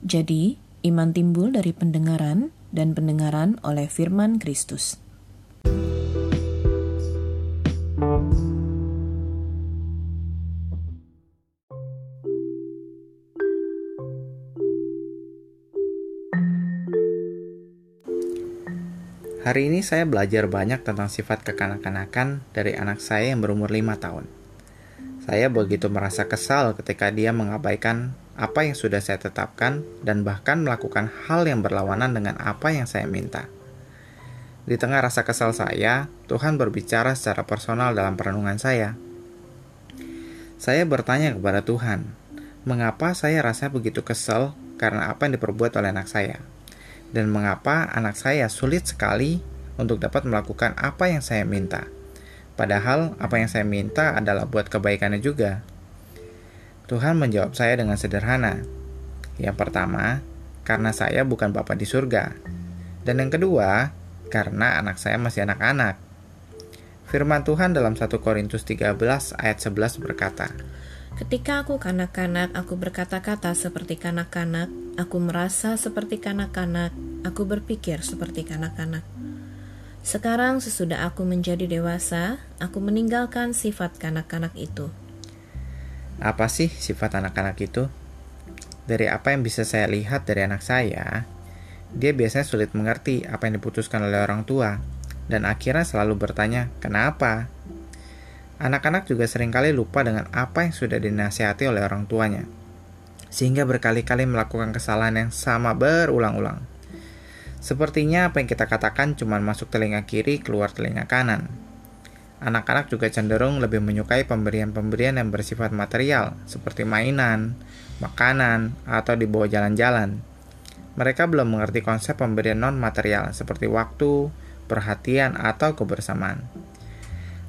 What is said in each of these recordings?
Jadi, iman timbul dari pendengaran dan pendengaran oleh firman Kristus. Hari ini saya belajar banyak tentang sifat kekanak-kanakan dari anak saya yang berumur 5 tahun. Saya begitu merasa kesal ketika dia mengabaikan apa yang sudah saya tetapkan dan bahkan melakukan hal yang berlawanan dengan apa yang saya minta. Di tengah rasa kesal saya, Tuhan berbicara secara personal dalam perenungan saya. Saya bertanya kepada Tuhan, mengapa saya rasa begitu kesal karena apa yang diperbuat oleh anak saya? dan mengapa anak saya sulit sekali untuk dapat melakukan apa yang saya minta. Padahal apa yang saya minta adalah buat kebaikannya juga. Tuhan menjawab saya dengan sederhana. Yang pertama, karena saya bukan Bapak di surga. Dan yang kedua, karena anak saya masih anak-anak. Firman Tuhan dalam 1 Korintus 13 ayat 11 berkata, Ketika aku kanak-kanak, aku berkata-kata seperti kanak-kanak, aku merasa seperti kanak-kanak, aku berpikir seperti kanak-kanak. Sekarang sesudah aku menjadi dewasa, aku meninggalkan sifat kanak-kanak itu. Apa sih sifat anak-anak itu? Dari apa yang bisa saya lihat dari anak saya, dia biasanya sulit mengerti apa yang diputuskan oleh orang tua, dan akhirnya selalu bertanya, "Kenapa?" Anak-anak juga sering kali lupa dengan apa yang sudah dinasihati oleh orang tuanya, sehingga berkali-kali melakukan kesalahan yang sama berulang-ulang. Sepertinya apa yang kita katakan cuma masuk telinga kiri, keluar telinga kanan. Anak-anak juga cenderung lebih menyukai pemberian-pemberian yang bersifat material, seperti mainan, makanan, atau dibawa jalan-jalan. Mereka belum mengerti konsep pemberian non-material, seperti waktu, perhatian, atau kebersamaan.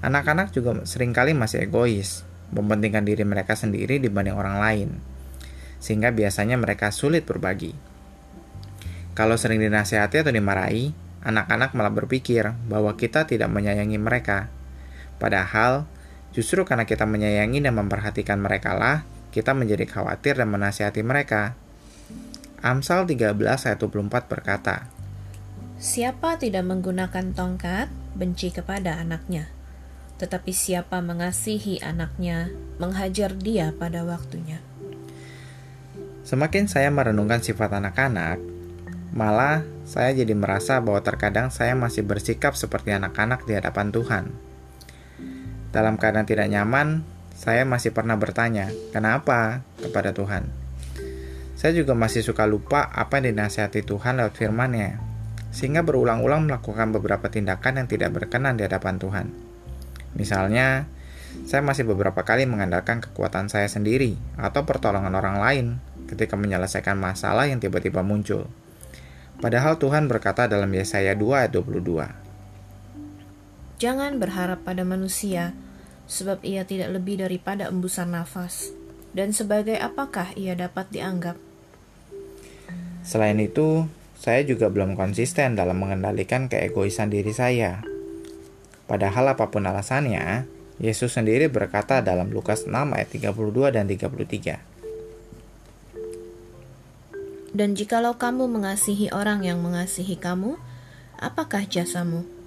Anak-anak juga sering kali masih egois, mementingkan diri mereka sendiri dibanding orang lain, sehingga biasanya mereka sulit berbagi. Kalau sering dinasihati atau dimarahi, anak-anak malah berpikir bahwa kita tidak menyayangi mereka. Padahal, justru karena kita menyayangi dan memperhatikan mereka lah, kita menjadi khawatir dan menasihati mereka. Amsal 13 ayat 24 berkata, Siapa tidak menggunakan tongkat, benci kepada anaknya tetapi siapa mengasihi anaknya, menghajar dia pada waktunya. Semakin saya merenungkan sifat anak-anak, malah saya jadi merasa bahwa terkadang saya masih bersikap seperti anak-anak di hadapan Tuhan. Dalam keadaan tidak nyaman, saya masih pernah bertanya, "Kenapa?" kepada Tuhan. Saya juga masih suka lupa apa yang dinasihati Tuhan lewat firman-Nya, sehingga berulang-ulang melakukan beberapa tindakan yang tidak berkenan di hadapan Tuhan. Misalnya, saya masih beberapa kali mengandalkan kekuatan saya sendiri atau pertolongan orang lain ketika menyelesaikan masalah yang tiba-tiba muncul. Padahal Tuhan berkata dalam Yesaya 2 ayat 22. Jangan berharap pada manusia, sebab ia tidak lebih daripada embusan nafas. Dan sebagai apakah ia dapat dianggap? Selain itu, saya juga belum konsisten dalam mengendalikan keegoisan diri saya. Padahal apa pun alasannya, Yesus sendiri berkata dalam Lukas 6 ayat 32 dan 33. Dan jikalau kamu mengasihi orang yang mengasihi kamu, apakah jasamu?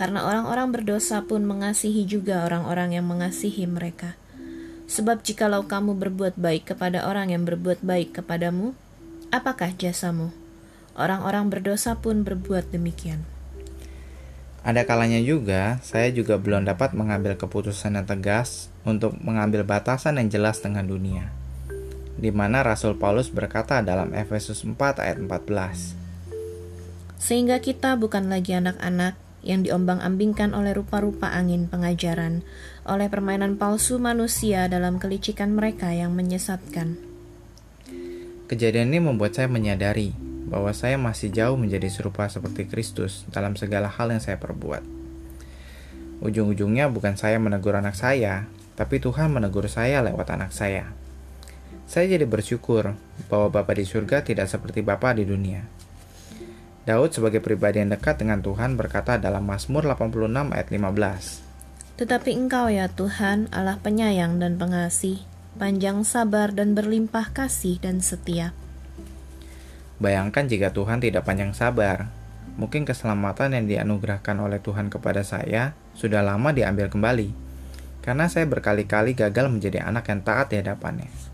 Karena orang-orang berdosa pun mengasihi juga orang-orang yang mengasihi mereka. Sebab jikalau kamu berbuat baik kepada orang yang berbuat baik kepadamu, apakah jasamu? Orang-orang berdosa pun berbuat demikian. Ada kalanya juga, saya juga belum dapat mengambil keputusan yang tegas untuk mengambil batasan yang jelas dengan dunia. Di mana Rasul Paulus berkata dalam Efesus 4 ayat 14. Sehingga kita bukan lagi anak-anak yang diombang-ambingkan oleh rupa-rupa angin pengajaran, oleh permainan palsu manusia dalam kelicikan mereka yang menyesatkan. Kejadian ini membuat saya menyadari bahwa saya masih jauh menjadi serupa seperti Kristus dalam segala hal yang saya perbuat. Ujung-ujungnya bukan saya menegur anak saya, tapi Tuhan menegur saya lewat anak saya. Saya jadi bersyukur bahwa Bapa di surga tidak seperti Bapa di dunia. Daud sebagai pribadi yang dekat dengan Tuhan berkata dalam Mazmur 86 ayat 15. Tetapi engkau ya Tuhan Allah penyayang dan pengasih, panjang sabar dan berlimpah kasih dan setia Bayangkan jika Tuhan tidak panjang sabar, mungkin keselamatan yang dianugerahkan oleh Tuhan kepada saya sudah lama diambil kembali, karena saya berkali-kali gagal menjadi anak yang taat di hadapannya.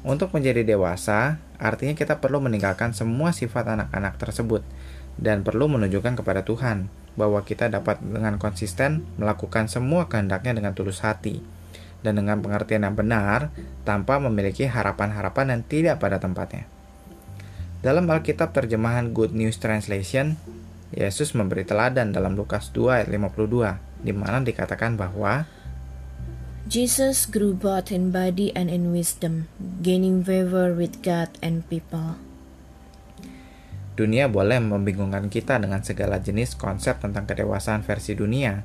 Untuk menjadi dewasa, artinya kita perlu meninggalkan semua sifat anak-anak tersebut dan perlu menunjukkan kepada Tuhan bahwa kita dapat dengan konsisten melakukan semua kehendaknya dengan tulus hati dan dengan pengertian yang benar tanpa memiliki harapan-harapan yang tidak pada tempatnya. Dalam Alkitab terjemahan Good News Translation, Yesus memberi teladan dalam Lukas 2 ayat 52, di mana dikatakan bahwa Jesus grew both in body and in wisdom, gaining favor with God and people. Dunia boleh membingungkan kita dengan segala jenis konsep tentang kedewasaan versi dunia.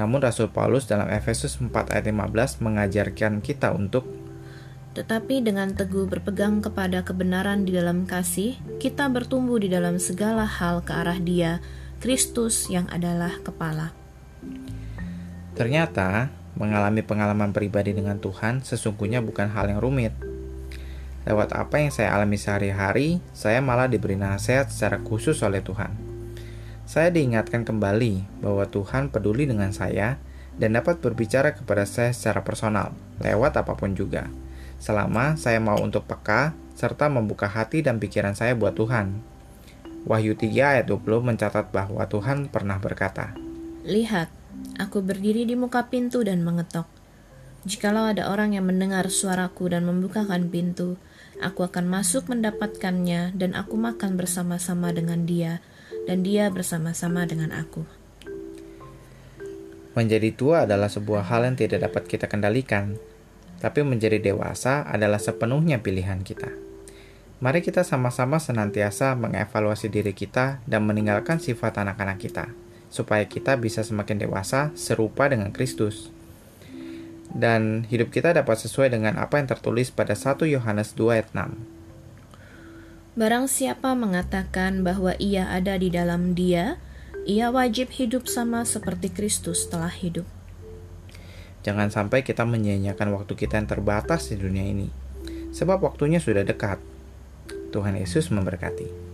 Namun Rasul Paulus dalam Efesus 4 ayat 15 mengajarkan kita untuk tetapi dengan teguh berpegang kepada kebenaran di dalam kasih, kita bertumbuh di dalam segala hal ke arah Dia, Kristus yang adalah kepala. Ternyata, mengalami pengalaman pribadi dengan Tuhan sesungguhnya bukan hal yang rumit. Lewat apa yang saya alami sehari-hari, saya malah diberi nasihat secara khusus oleh Tuhan. Saya diingatkan kembali bahwa Tuhan peduli dengan saya dan dapat berbicara kepada saya secara personal, lewat apa pun juga. Selama saya mau untuk peka, serta membuka hati dan pikiran saya buat Tuhan. Wahyu 3 ayat 20 mencatat bahwa Tuhan pernah berkata, Lihat, Aku berdiri di muka pintu dan mengetok. Jikalau ada orang yang mendengar suaraku dan membukakan pintu, aku akan masuk mendapatkannya dan aku makan bersama-sama dengan dia, dan dia bersama-sama dengan aku. Menjadi tua adalah sebuah hal yang tidak dapat kita kendalikan, tapi menjadi dewasa adalah sepenuhnya pilihan kita. Mari kita sama-sama senantiasa mengevaluasi diri kita dan meninggalkan sifat anak-anak kita supaya kita bisa semakin dewasa serupa dengan Kristus. Dan hidup kita dapat sesuai dengan apa yang tertulis pada 1 Yohanes 2 ayat 6. Barang siapa mengatakan bahwa ia ada di dalam dia, ia wajib hidup sama seperti Kristus telah hidup. Jangan sampai kita menyia-nyiakan waktu kita yang terbatas di dunia ini, sebab waktunya sudah dekat. Tuhan Yesus memberkati.